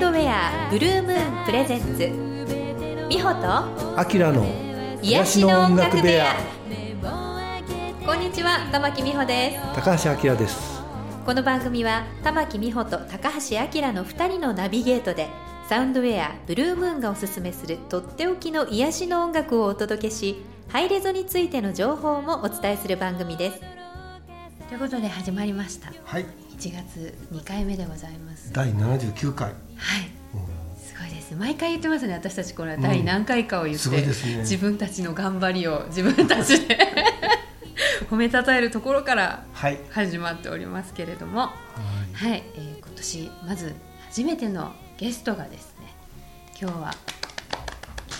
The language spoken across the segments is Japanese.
ウンドウェアブルームーンプレゼンツ美穂とアキラの癒しの音楽部屋。こんにちは玉木美穂です。高橋明です。この番組は玉木美穂と高橋明の2人のナビゲートでサウンドウェアブルームーンがおすすめするとっておきの癒しの音楽をお届けしハイレゾについての情報もお伝えする番組です。ということで始まりました。はい1月2回目でございます。第79回。はい。すごいです。毎回言ってますね私たちこれは。第何回かを言って、すごいですね。自分たちの頑張りを自分たちで 褒めたたえるところからはい。始まっておりますけれども。はい。はい、えー今年まず初めてのゲストがですね今日は来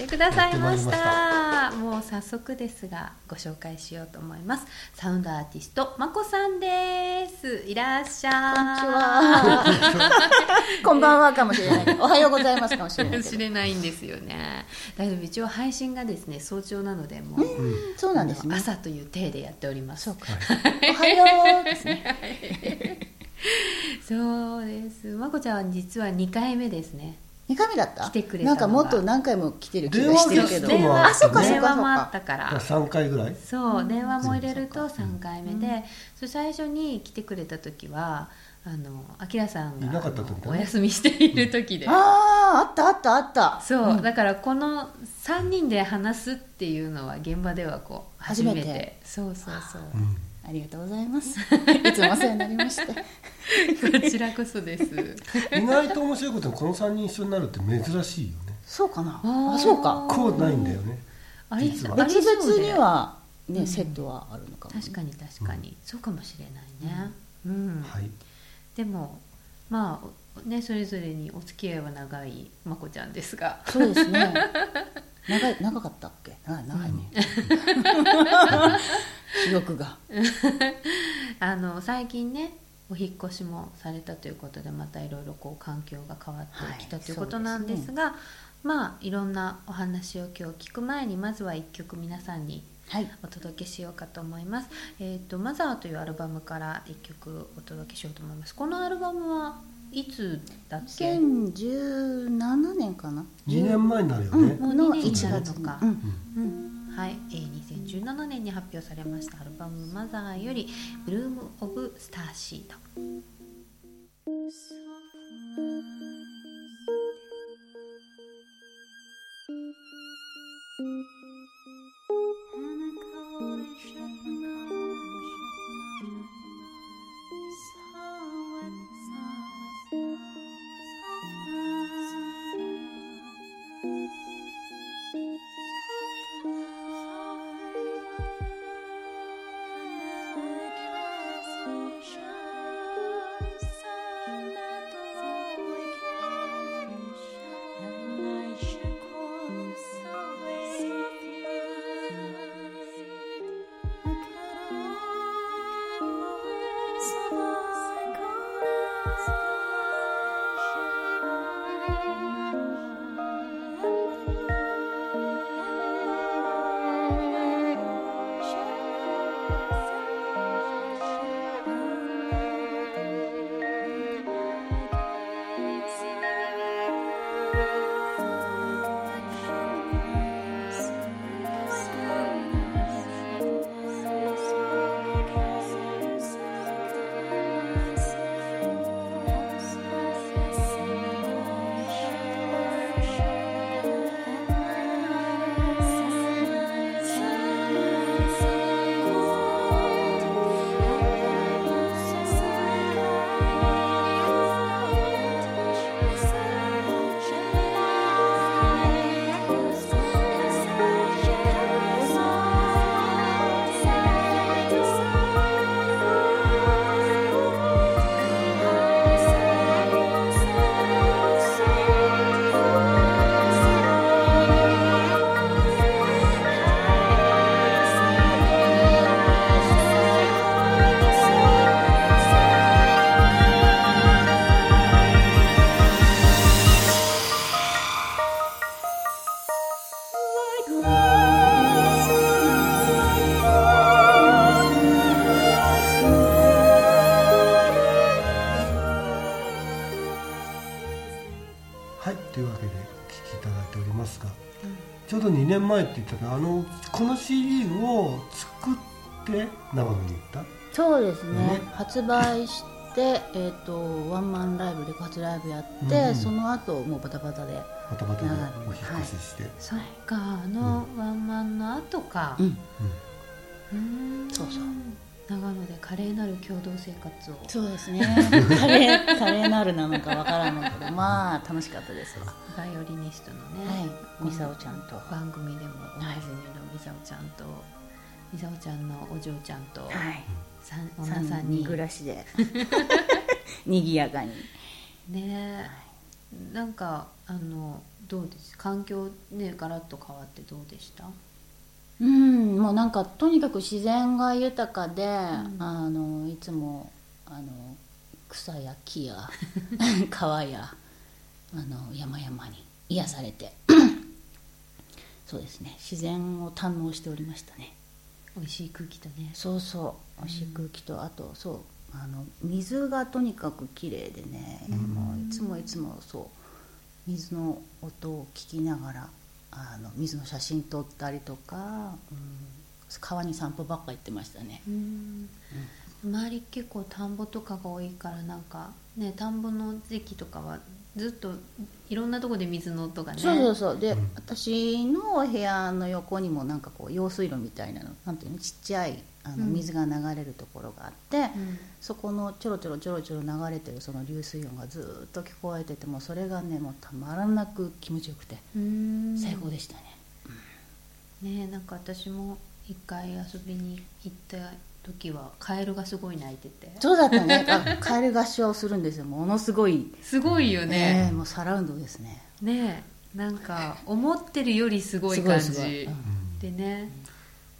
てくださいましたもう早速ですがご紹介しようと思いますサウンドアーティストまこさんですいらっしゃいこんにちは。こんばんはかもしれない。おはようございますかもしれない。知れないんですよねだけど一応配信がですね早朝なのでもう、そうなんですね。朝という体でやっておりますそうか。おはようですね。そうですまこちゃんは実は2回目ですね二回目だった？来てくれたのが。なんかもっと何回も来てる気がしてるけど。電話あ、そうかそう電話もあかったから。3回ぐらい？そう電話も入れると3回目で、それ最初に来てくれた時はあのあきらさんがいなかった時だねお休みしている時で、そうか。ああ、あったあったあった。そう、だからこの3人で話すっていうのは現場ではこう初めて。初めて。そうそうそう。うんありがとうございます。いつもお世話になりまして。こちらこそです。意外と面白いことにこの3人一緒になるって珍しいよね。そうかな？あそうか。こうないんだよね。あり実は。あり別々にはねうん。セットはあるのかも。確かに確かに、そうかもしれないね。うん、はい。でもまあねそれぞれにお付き合いは長いまこちゃんですが。そうですね。長い長かったっけ？長い長いね。記憶が。あの最近ねお引っ越しもされたということでまたいろいろこう環境が変わってきた、はいということなんですがまあいろんなお話を今日聞く前にまずは一曲皆さんにはい。お届けしようかと思います「えー、とマザー」というアルバムから一曲お届けしようと思いますこのアルバムはいつだっけ？2017年かな。2年前になるよね、うん、の1月か、うん。うん、はい、えー、2017年に発表されましたアルバム「マザー」より「ブルーム・オブ・スターシード」発売して、えー、とワンマンライブレコ発ライブやって、うんうん。その後もうバタバタで、バタバタでお引っ越しして、そっかあのワンマンの後か。うん、うーん。そうそう。長野で華麗なる共同生活を。そうですね。カレーカレーなるなのかわからないけど まあ楽しかったですわ。バイオリニストのね、はい。ミサオちゃんと。番組でもおなじみのミサオちゃんと、ミサオちゃんのお嬢ちゃんと、はいさん女3 3人人暮らしで。にぎやかに。ねえ。なんかあのどうです？環境ねガラッと変わってどうでした？うんもうなんかとにかく自然が豊かで、ん。あのいつもあの草や木や 川やあの山々に癒されて。そうですね。自然を堪能しておりましたね美味しい空気とね。そうそう。美味しい空気と、あとそう。あの水がとにかく綺麗でね、もういつもいつもそう。水の音を聞きながらあの水の写真撮ったりとか、うん、川に散歩ばっか行ってましたね。うん。周り結構田んぼとかが多いからなんかね田んぼの時期とかはずっといろんなとこで水の音がね。そうそうそう。で、私のお部屋の横にもなんかこう用水路みたいなのなんていうの？ちっちゃいあのうん。水が流れるところがあって、うん。そこのちょろちょろちょろちょろ流れてるその流水音がずーっと聞こえててもうそれがねもうたまらなく気持ちよくてうん。最高でしたね、ねなんか私も一回遊びに行った時はカエルがすごい鳴いてて。そうだったね。あカエル合唱するんですよ。ものすごい。すごいよね。もうサラウンドですね。ねなんか思ってるよりすごい感じ。うん。でね。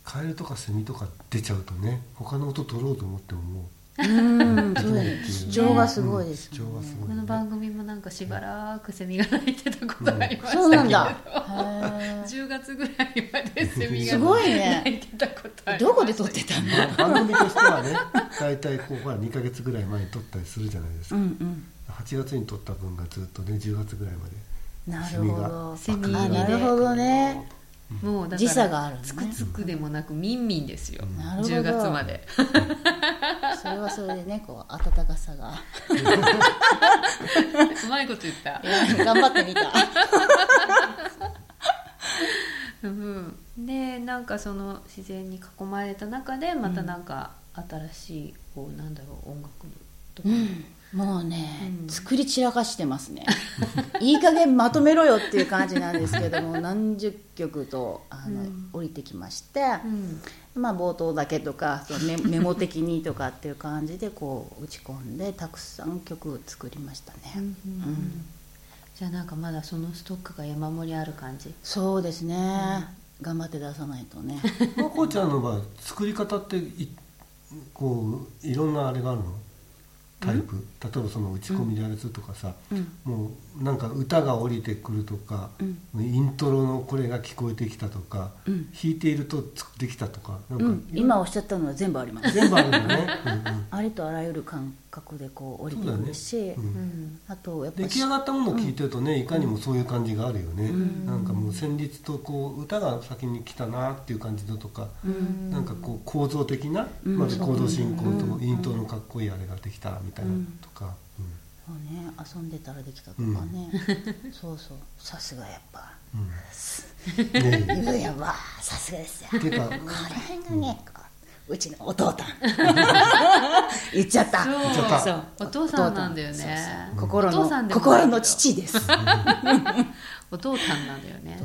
カエルとかセミとか出ちゃうとね他の音取ろうと思ってももうんそうだねね主張がすごいです主張がすごいこの番組もなんかしばらくセミが鳴いてたことがありましたけど、そうなんだ。へ10月ぐらいまでセミがすごいね鳴いてたことありましどこで撮ってたの？番組としてはね大体こうほら2か月ぐらい前に撮ったりするじゃないですか、うんうん。8月に撮った分がずっとね10月ぐらいまでなるほど。セミなるほどね。もうだから時差があるつくつくでもなくミンミンですよ、なるほど。10月までそれはそれでねこう暖かさが。うまいこと言った。頑張ってみた。うん、でなんかその自然に囲まれた中でまたなんか新しいこうなんだろう音楽とか、うん。もうね、うん。作り散らかしてますね。いい加減まとめろよっていう感じなんですけども何十曲とあの、うん。降りてきまして、うんまあ、冒頭だけとかそのメ メモ的にとかっていう感じでこう打ち込んでたくさん曲作りましたね、うんうんうん。じゃあなんかまだそのストックが山盛りある感じ？そうですね、頑張って出さないとね。まこちゃんの場合作り方っていこういろんなあれがあるの？タイプ。例えばその打ち込みであれするとかさ、うん。もうなんか歌が降りてくるとか、イントロのこれが聞こえてきたとか、うん。弾いているとつできたとかなんか、うん、今おっしゃったのは全部あります。全部あるんだね、うんうん。ありとあらゆる感覚でこう降りてくるし、ねうんうん。あとやっぱ出来上がったものを聞いてるとね、いかにもそういう感じがあるよね、ん。なんかもう旋律とこう歌が先に来たなっていう感じだとか、うん。なんかこう構造的な、うん。まずコード進行とうん。イントロのかっこいいあれができたみたいなとか、そうね遊んでたらできたとかね、そうそうさすがやっぱ。うん。うん。ねいやいやまあさすがですよ。えていうかこの辺がねこううちのお父さん。言っちゃった。そう言っちゃった。そうお父さんなんだよね。そうそう心お父さんの心の父です。お父さんなんだよね。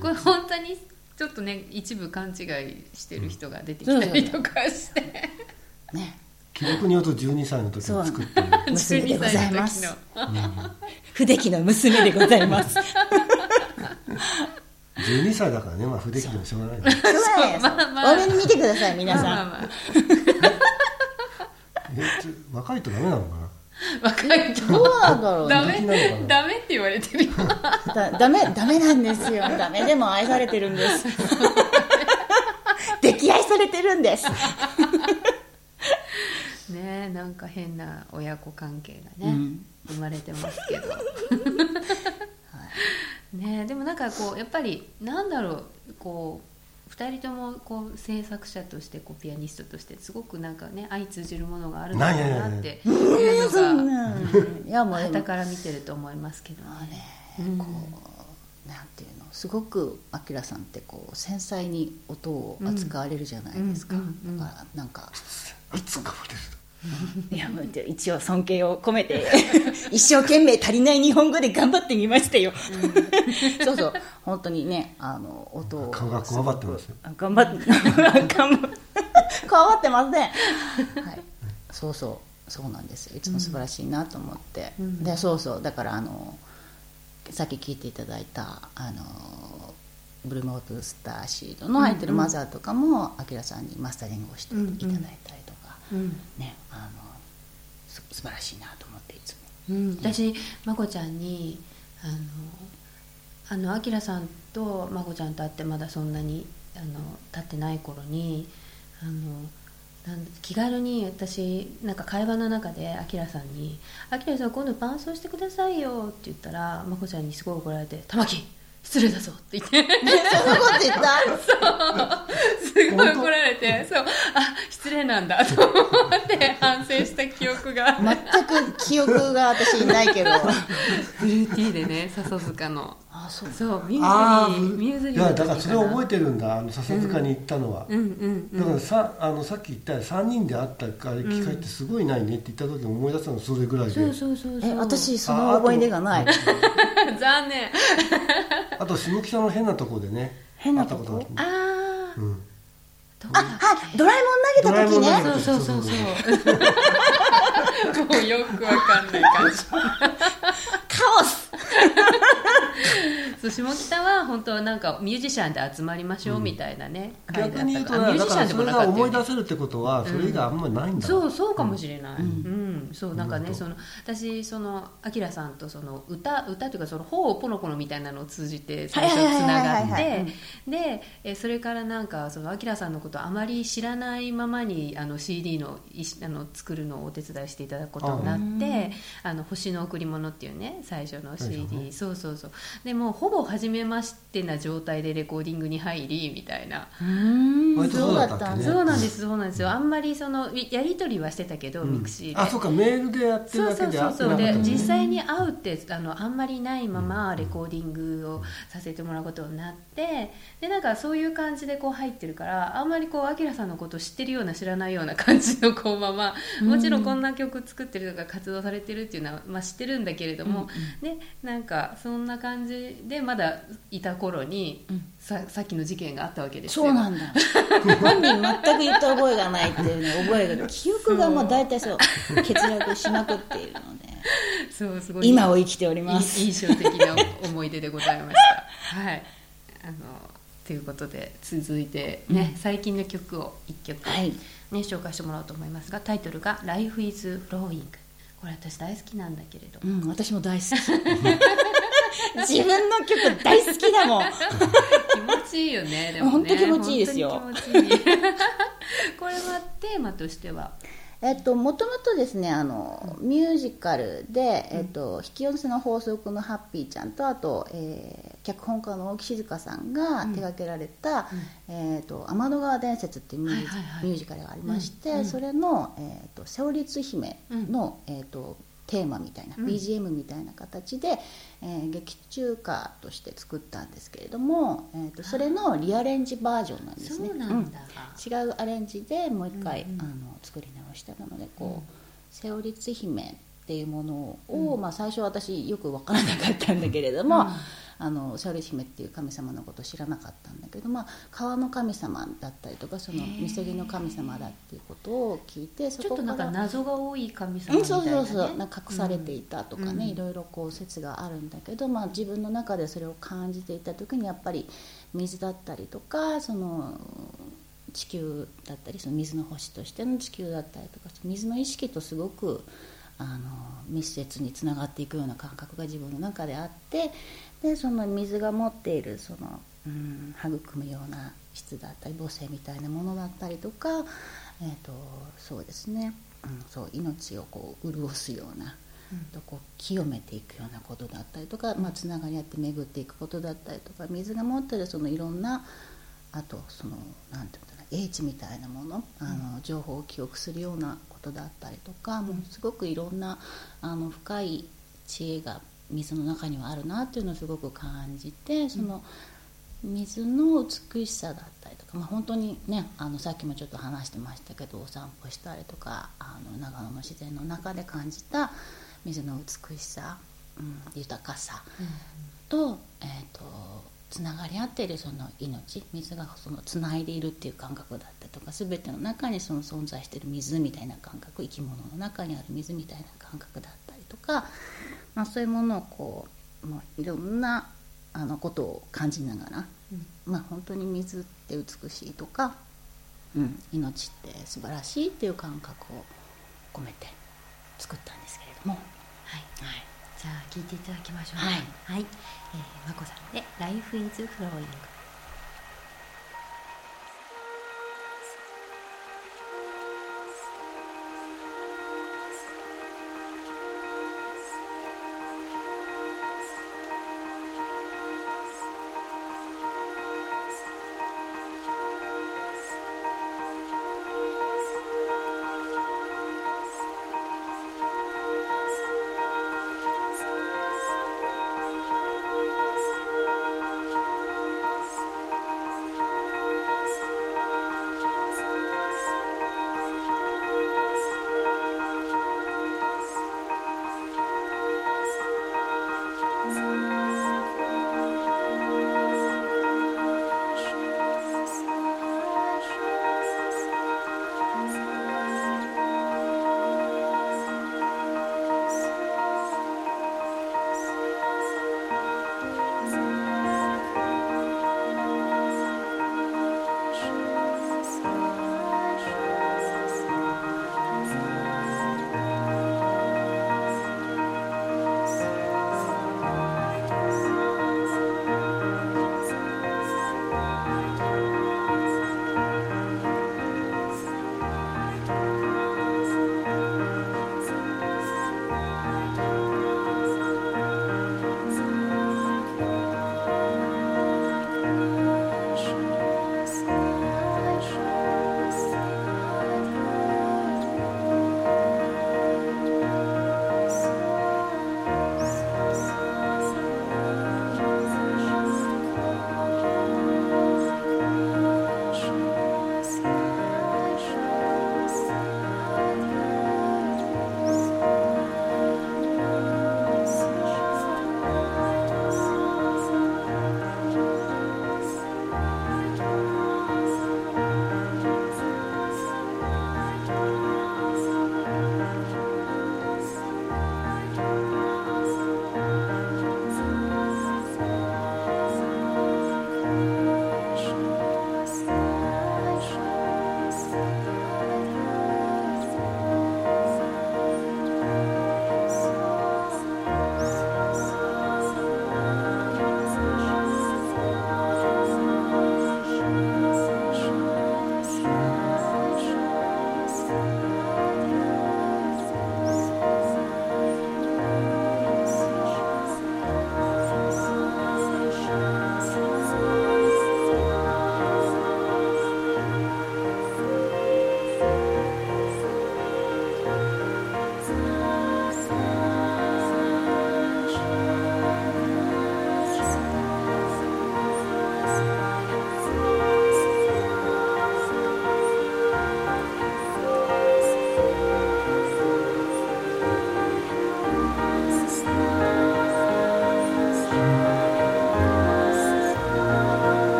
これ本当にちょっとね一部勘違いしてる人が出てきたりとかして。ね記録によると12歳の時に作ってる娘でございます12歳の時の。不出来の娘でございます。12歳だからねまあ不出来でもしょうがないね。そうなんですまあに見てください皆さん、まあ若いとダメなのかな？あ若いと。どうなんだろうダねダメって言われてるよ。だダメダメなんですよ。ダメ。でも愛されてるんです。溺愛されてるんですねなんか変な親子関係がね、うん。生まれてますけど、ねでもなんかこうやっぱりなんだろうこう2人ともこう制作者としてこうピアニストとしてすごくなんかね相通じるものがあるんだろうなっていうのそんがな。いやもうでも傍から見てると思いますけどまあね。うん。こうなんていうのすごくあきらさんってこう繊細に音を扱われるじゃないですか、うんうんうんうん。だからなんか使われる いやもう一応尊敬を込めて 一生懸命足りない日本語で頑張ってみましたよ、そうそう。本当にねあの音を。顔がこわばってます頑張って。頑張こわばってません。はい。そうそう。そうなんですよ。いつも素晴らしいなと思って、うん。でそうそう。だからあのさっき聞いていただいたあのブルーモープスターシードの入ってるマザーとかもあきらさんにマスタリングをしていただいたりとか、うんねあのす素晴らしいなと思っていつも。うん、私まこちゃんにあのあのあきらさんとまこちゃんと会ってまだそんなにあの経ってない頃にあのなん気軽に私なんか会話の中であきらさんに「あきらさん今度伴奏してくださいよ」って言ったらまこちゃんにすごい怒られて「玉木失礼だぞ」って言って。そんなこと言った？すごい怒られて。そう。あ失礼なんだと思って反省した記憶が。全く記憶が私いないけど。ブルーティーでね笹塚の。あそう。そうミューズリー。ミューズーの時やだからそれを覚えててるんだ。あの笹塚に行ったのは、うんうんうだからんさあのさっき言ったよ3人で会った機会ってすごいないねって言った時に思い出したのそれぐらいで。そうそうそうそう。え私その思い出がない。残念。あと下北の変なとこでね変なとこ？会ったことあがあうんどこだっあドラえもん投げた時ね。たそうそうそうそう。もうよくわかんない感じ。カオス そう下北は本当はなんかミュージシャンで集まりましょうみたいなね、会だった逆に言うとあミュージシャンでもからそれがなか思い出せるってことはそれ以外あんまりないんだそうそうかもしれない、ううん。んそうなんかね、うんその私そのあきらさんとその歌歌というかそのほうポノポノみたいなのを通じて最初つながはいってでえそれからなんかそのあきらさんのことをあまり知らないままにあの CD のいしあの作るのをお手伝いしていただくことになって「あの星の贈り物」っていうね最初の CD、ね。そうそうそうでもうほぼ初めましてな状態でレコーディングに入りみたいな。うーんそうだったね。そうなんですそうなんですよ。あんまりそのいやり取りはしてたけど、ミクシーで。あそうかメールでやってるそうそうだけで会ってそうそうで実際に会うってあのあんまりないままレコーディングをさせてもらうことになってでなんかそういう感じでこう入ってるからあんまりこうアキラさんのことを知ってるような知らないような感じのこうままもちろんこんな曲作ってるとか活動されてるっていうのは、まあ、知ってるんだけれども、ねなんかそんな感じでまだいた頃に、ささっきの事件があったわけですよ。そうなんだ。本人全く言った覚えがないっていうね覚えが記憶がもう大体そう欠落しまくっているので。そうすごい。今を生きております。い印象的な思い出でございました。はい。あのということで続いてね、最近の曲を一曲、はい。ね紹介してもらおうと思いますが、タイトルが Life is Flowing。これ私大好きなんだけれど、うん私も大好き 自分の曲大好きだもん。気持ちいいよね。でもね。本当気持ちいいですよ。これはテーマとしては、えっと、もともとですねあのミュージカルで、えっと、引き寄せの法則のハッピーちゃんとあと、えー脚本家の大木静香さんが手掛けられた「えー、と天の川伝説」っていうミュージ,、カルがありまして、うん。うん。それの「えー、と勝率姫の」えー、とテーマみたいな、うん。BGM みたいな形で、えー劇中歌として作ったんですけれども、えー、とそれのリアレンジバージョンなんですね。そうなんだ。違うアレンジでもう一回、うんうんあの作り直したのでこう「セオリツ姫」っていうものを、まあ、最初私よく分からなかったんだけれども、うんあのセオリツ姫っていう神様のことを知らなかったんだけど、まあ、川の神様だったりとかそのみそぎの神様だっていうことを聞いてそちょっとなんか謎が多い神様うん、みたいな、ね。そうそうそうなんか隠されていたとかね、うんいろいろこう説があるんだけど、まあ、自分の中でそれを感じていた時にやっぱり水だったりとかその地球だったりその水の星としての地球だったりとか水の意識とすごくあの密接につながっていくような感覚が自分の中であってでその水が持っているその、うん、育むような質だったり母性みたいなものだったりとか、えー、とそうですね、うん、そう命をこう潤すようなとこう清めていくようなことだったりとか、まあ、つながり合って巡っていくことだったりとか水が持ってるそのいろんなあとそのなんていうんだろう英知みたいなものあの情報を記憶するようなことだったりとか、もうすごくいろんなあの深い知恵が水の中にはあるなっていうのをすごく感じてその水の美しさだったりとか、まあ、本当にねあのさっきもちょっと話してましたけどお散歩したりとかあの長野の自然の中で感じた水の美しさ、うん、豊かさと,、えーと、つながり合っているその命水がそのつないでいるっていう感覚だったりとか全ての中にその存在している水みたいな感覚生き物の中にある水みたいな感覚だったりとか、まあ、そういうものをこうもういろんなあのことを感じながら、うん、まあ本当に水って美しいとか、うん、命って素晴らしいっていう感覚を込めて作ったんですけれども。はい、はい、じゃあ聞いていただきましょう。はい、はい。えー、和子さんで「Life is Flowing」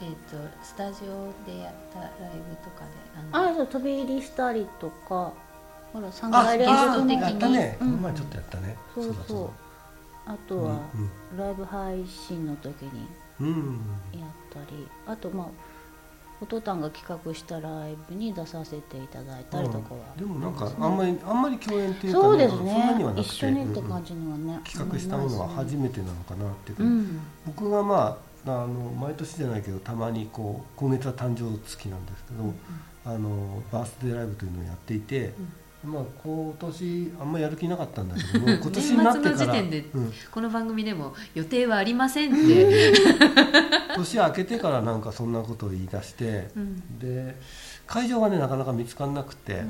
えー、とスタジオでやったライブとかであのあそう飛び入りしたりとか。ほら3あ回連あ続のやったね、うん。この前ちょっとやったね。そうだそう。あとだはうんライブ配信の時にうん、うんやったり。あとまあおとたんが企画したライブに出させていただいたりとかは、でもなんかあんまりあんまり共演っていうかそうですそんなにはなくてね一緒にってうん感じのはね、企画したものは初めてなのかなっていうか、うん。僕がまああの毎年じゃないけどたまにこう今月は誕生月なんですけど、あのバースデーライブというのをやっていて、まあ今年あんまやる気なかったんだけど も今年になってから年末の時点でうん。この番組でも予定はありませんって、年明けてからなんかそんなことを言い出して、うん。で会場がねなかなか見つからなくて、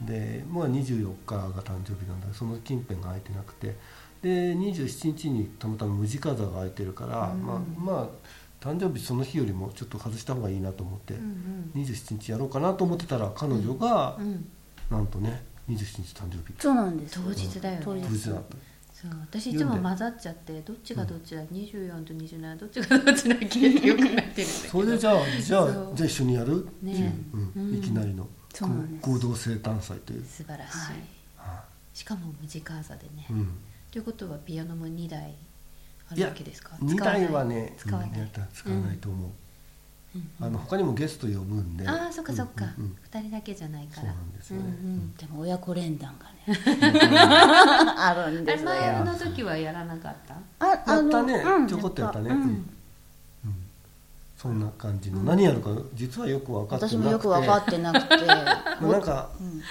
でもう24日が誕生日なんだ。その近辺が空いてなくてで27日にたまたま無地飾が空いてるから、うん。まあまあ誕生日その日よりもちょっと外した方がいいなと思って、うん27日やろうかなと思ってたら彼女が、うん。うん。なんとね27日誕生日。そうなんです当日だよね。当日。だった。そう私いつも混ざっちゃってどっちがどっちだ、24と27どっちがどっちだっけ？ってよくなってるそれでじゃあじゃあじゃあ一緒にやる？っていう、ねうん。うん。いきなりの。そう合同生誕祭という、素晴らしい、はい。はしかも無地カーザでね、いうん、ということはピアノも2台あるわけですか？2台はね使わない。使わないと思う、うん。あの他にもゲスト呼ぶんで。ああそっかそっか、うんうん2人だけじゃないから。そうなんですよね。うんうん。でも親子連弾がね。あるんですよ。前の時はやらなかった？あやったね。うんちょこっとやったね。うん。うん。うん。そんな感じの、何やるか実はよく分かってなくて。私もよく分かってなくて。まあなんか、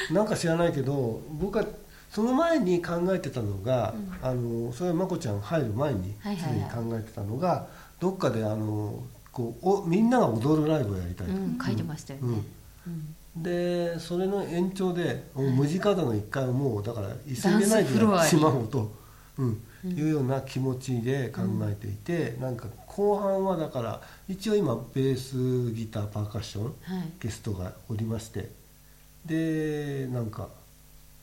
うん。なんか知らないけど僕はその前に考えてたのが、あのそれはまこちゃん入る前にはいすはいはい。でに考えてたのが、どっかであのこうおみんなが踊るライブをやりたいと、うん書いてましたよね、うん。でそれの延長で、もう無地カードの1回をもうだから急いでないでダンスフロアにやってしまおうと、うん。いうような気持ちで考えていて、なんか後半はだから一応今ベースギターパーカッションはい。ゲストがおりまして。でなんか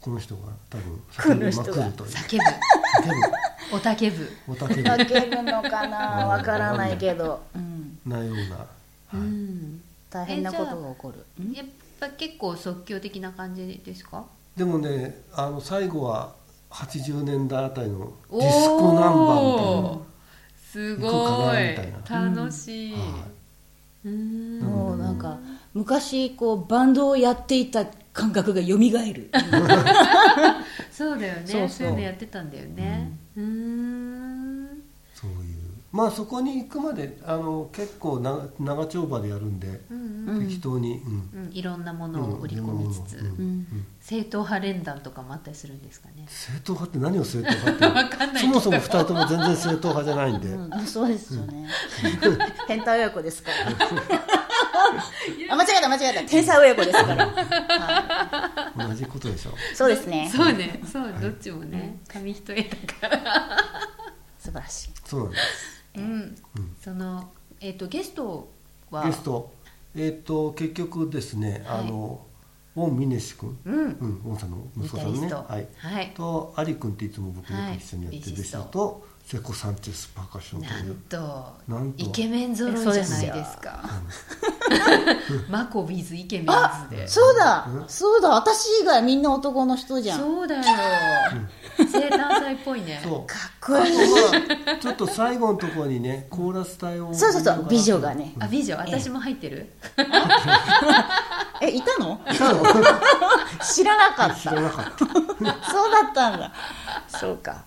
この人が多分この人が叫びまくるという。叫ぶ。叫おたけぶ。ぶ。おたけび叫ぶのかな？わからないけど、うん、なような、うはい。ん大変なことが起こる。ん。やっぱ結構即興的な感じですか？でもねあの最後は80年代あたりのディスコナンバーみたいなおーすごかないいみたい。楽しい、はい。うん。もうなんか昔こうバンドをやっていた感覚が蘇る。そうだよね。そういうのやってたんだよね。うんまあそこに行くまであの結構な長丁場でやるんで、うんうん。適当に、うん。うん。いろんなものを織り込みつつ、うん。うん。うん。正統派連弾とかもあったりするんですかね。正統派って何を正統派って そもそも2人とも全然正統派じゃないんで、うん、そうですよね。変態親子ですから。あ、間違えた間違えた。天才親子ですから。は同じことでしょ。い、そうですね。そうね。そうどっちもね。紙一重だから。素晴らしい。そうなんですうん。そのえっとゲストは？ゲスト。えっ、と結局ですね、はい。あのオン・ミネシ君、うん。うん、オンさんの息子さんね。はい、はい。とアリ君っていつも僕はいと一緒にやってる弟子とセコ・サンチェスパーカッションとないんうとなんとイケメン揃いじゃないですか マコビズイケメンズで。そうだ。うん、そうだ、私以外みんな男の人じゃん。そうだよ。生誕祭っぽいね。そう。かっこいい。まあちょっと最後のところにねコーラス隊をそうそうそう。美女がね。あ美女？私も入ってる？え、いたの？いたの？知らなかった。知らなかった。そうだったんだ。そうか。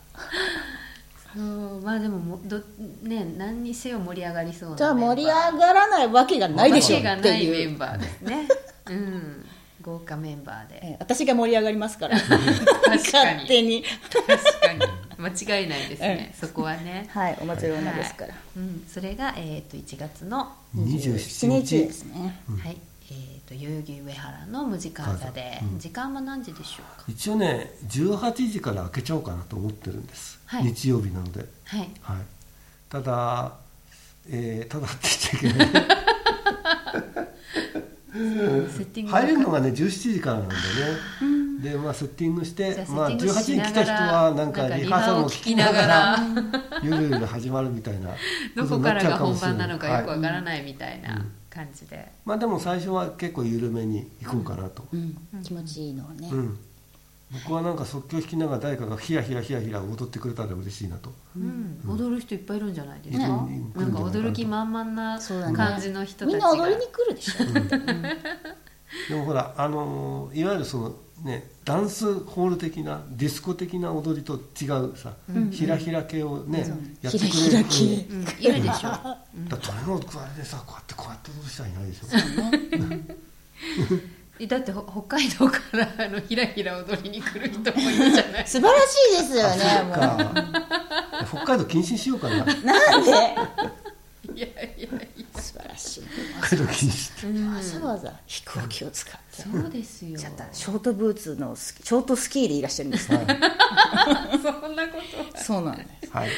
うんまあでももどね何にせよ盛り上がりそうなじゃあ盛り上ががらないわけがないでしょ。ってがないメいう。ンバーですねう。ん。豪華メンバーで。え私が盛り上がりますから。確かに。勝手に。確かに。う間違いないですね、そこはね。はいお祭り女ですから、うん、それが、えー、と1月の、27 27日。日ですね。はい。えー、と代々木上原のムジカーザで、うん。時間は何時でしょうか？一応ね18時から開けちゃおうかなと思ってるんです、はい。日曜日なので、はい。はい、ただ、えーただって言っちゃいけない。セッティングが入れるのがね17時からなんでね。でまあセッティングしてまあ、セッティング18しな時に来た人はなんかリハーサルも聞きながら。ゆるゆる始まるみたいな どこからが本番なのかよくわはいからないみたいな感じで、まあでも最初は結構緩めに行こうかなと、うん。気持ちいいのはね、うん。僕はなんか即興弾きながら誰かがヒヤヒヤヒヤヒヤ踊ってくれたら嬉しいなと。うん。踊る人いっぱいいるんじゃないですねか、いるなんか踊る気満々な感じの人たちみんが、な踊りに来るでしょ、でもほらあのーいわゆるそのねダンスホール的なディスコ的な踊りと違うさ、ひらひら系をね、やってくれる。ひらひら系。うん、いるでしょ。だから鳥のくわれでさこうやってこうやって踊る人はいないでしょ。えだってほ北海道からあのひらひら踊りに来る人もいるじゃない。素晴らしいですよねもか北海道禁止にしようかな。うなんで？いやしい北海道禁止わざわざ飛行機を使って。そうですよ。ちょっとショートブーツのショートスキーでいらっしゃるんですね。そんなことは。そうなんです。はい、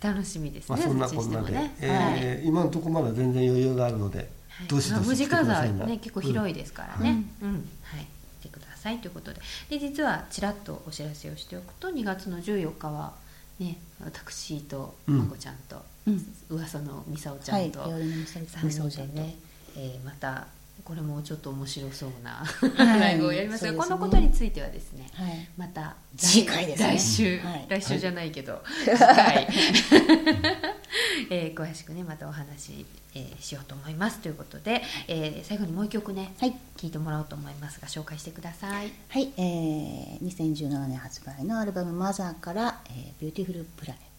楽しみですね、まあ、そんなこんなで、今のところまだ全然余裕があるので、どしまあどし来てくださいな。ーね結構広いですからね、うん。はい。来てくださいということで。で実はちらっとお知らせをしておくと2月の14日はね私とうん。まこちゃんと、うん。噂のみさおちゃはいんと夜のみさ3みさおちゃんと人でね、えーまたこれもちょっと面白そうな、い。ライブをやりますがね。このことについてはですねはい。また次回ですね。来週、はい。来週じゃないけど、次回、えー詳しくねまたお話、えーしようと思いますということで、えー最後にもう一曲ね、はい。聞いてもらおうと思いますが紹介してください。はい、えー、2017年発売のアルバム「マザーから、えービューティフルプラネット」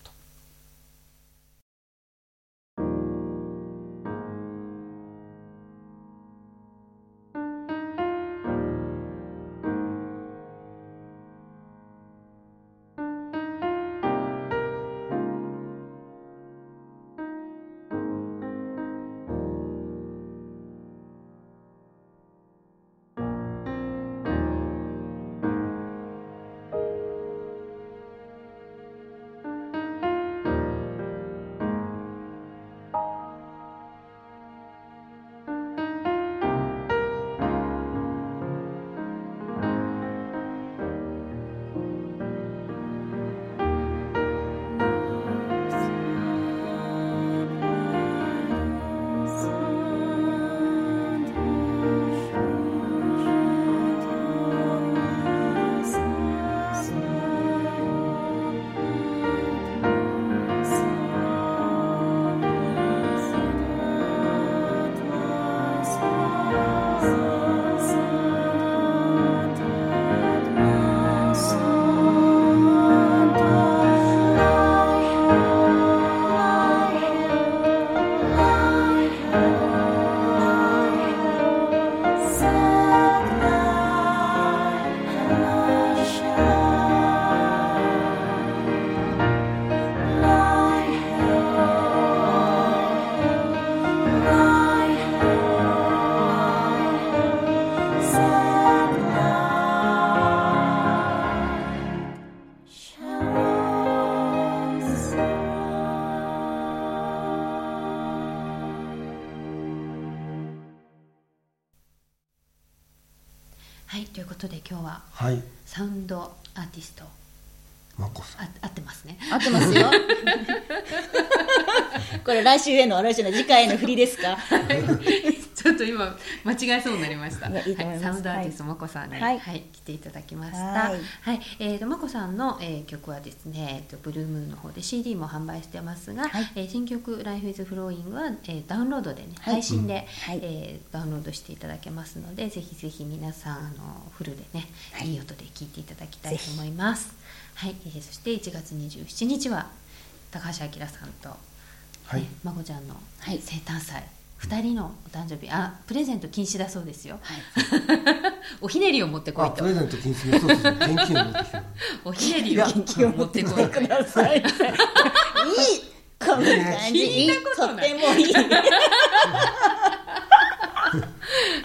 れ来週へのあれじゃない次回への振りですか？ちょっと今間違えそうになりました。いやいいと思いサウンドアーティストまこさんに、ははいい来ていただきました。ははい。い、えーとまこさんの、えー曲はですね、えーとブルームーンの方で CD も販売してますが、はい。えー新曲 Life is Flowing は、えーダウンロードでね、はい。配信で、はい。えーダウンロードしていただけますので、ぜひぜひ皆さんあのフルでね、はい。い、い音で聴いていただきたいと思います。はい、えーそして1月27日は高橋明さんと、はい。ねまこちゃんのはい。生誕祭、二人のお誕生日。あプレゼント禁止だそうですよ。はい。おひねりを持ってこいと。あプレゼント禁止ねそうそう現金を持ってきてるおひねりを気を持ってこいください。いいこの感じ。いい聞いたこととない。てもいい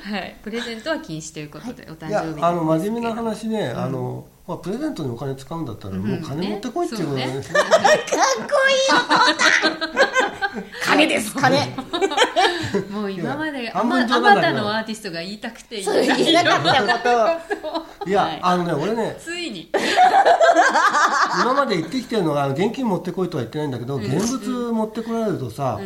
はい、プレゼントは禁止ということで、お誕いや生日あの真面目な話話ね、あのまあ、プレゼントにお金使うんだったら、もう金持ってこいっていうことねですね。かっこいいお父さん 金です。金。もう今まであまあたのアーティストが言いたくて言えなかったこといや、はいあのね俺ねついに。今まで言ってきてるのがあの現金持ってこいとは言ってないんだけど、現物持ってこられるとさ、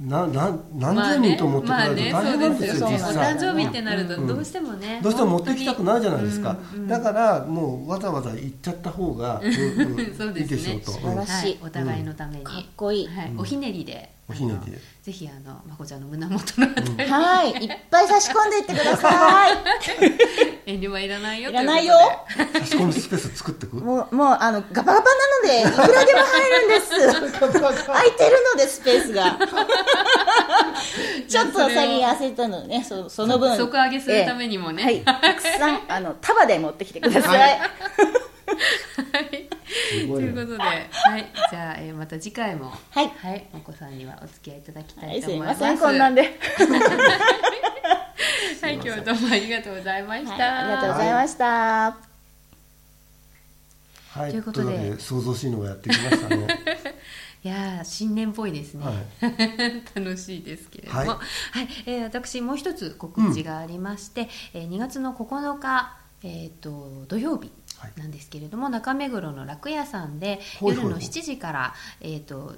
なな何千人と持ってこられると大変なんですよ、まあね、そうですよ。お実際。誕生日ってなるとどうしてもね、どうしても持ってきたくなるじゃないですか、だからもうわざわざ言っちゃった方が、うんうんそうですね。いいでしょうと、素晴らしい。はい、お互いのために、かっこいい。はい、おひねりで、おひねりでぜひあのまこちゃんの胸元のあたり、はい。いっぱい差し込んでいってください。遠慮はいらないよ。いらないよ。差し込むスペース作ってく？もうもうあのガバガバなのでいくらでも入るんです。空いてるのでスペースが。ちょっと最近焦ったのでね。そその分。底上げするためにもね。ええ。はい。たくさんあの束で持ってきてください、はいということで、はい、じゃあ、えーまた次回も、はい。はい、お子さんにはお付き合いいただきたはいい、と思います。すいませんこんなんで、はい、今日はどうもありがとうございました。はい、ありがとうございました、はいということで。想像しいのがやってきましたね。いやー新年っぽいですね、は 楽しいですけれども、はい。はいえー私もう一つ告知がありまして、えー2月の9日、えー、と土曜日。はいなんですけれども、中目黒の楽屋さんで夜の7時から、えー、と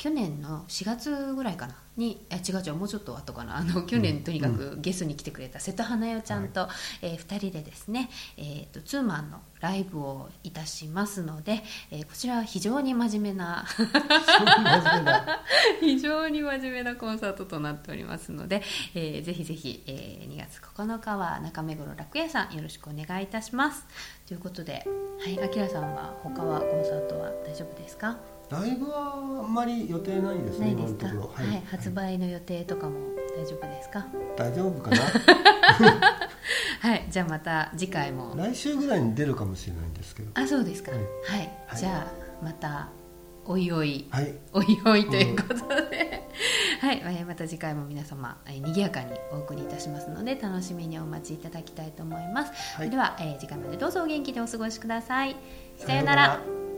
去年の4月ぐらいかなにあ違う違うもうちょっと後かな。あの去年とにかくゲストに来てくれた瀬戸花代ちゃんと、え2人でですね、えー、とツーマンのライブをいたしますので、えーこちらは非常に真面目な非常に真面目な。コンサートとなっておりますので、えーぜひぜひ、えー2月9日は中目黒楽屋さんよろしくお願いいたします。ということではいあきらさんは他はコンサートは大丈夫ですか？ライブはあんまり予定ないですねないですか？今のところ。はい、発売の予定とかも大丈夫ですか？大丈夫かな？はいじゃあまた次回も。来週ぐらいに出るかもしれないんですけど。あそうですか、はい。はい、はい。じゃあまたおいおい。はい。おいおいということで、はい、えーまた次回も皆様、えー、賑やかにお送りいたしますので楽しみにお待ちいただきたいと思います、はい。では、えー次回までどうぞお元気でお過ごしください。さようなら「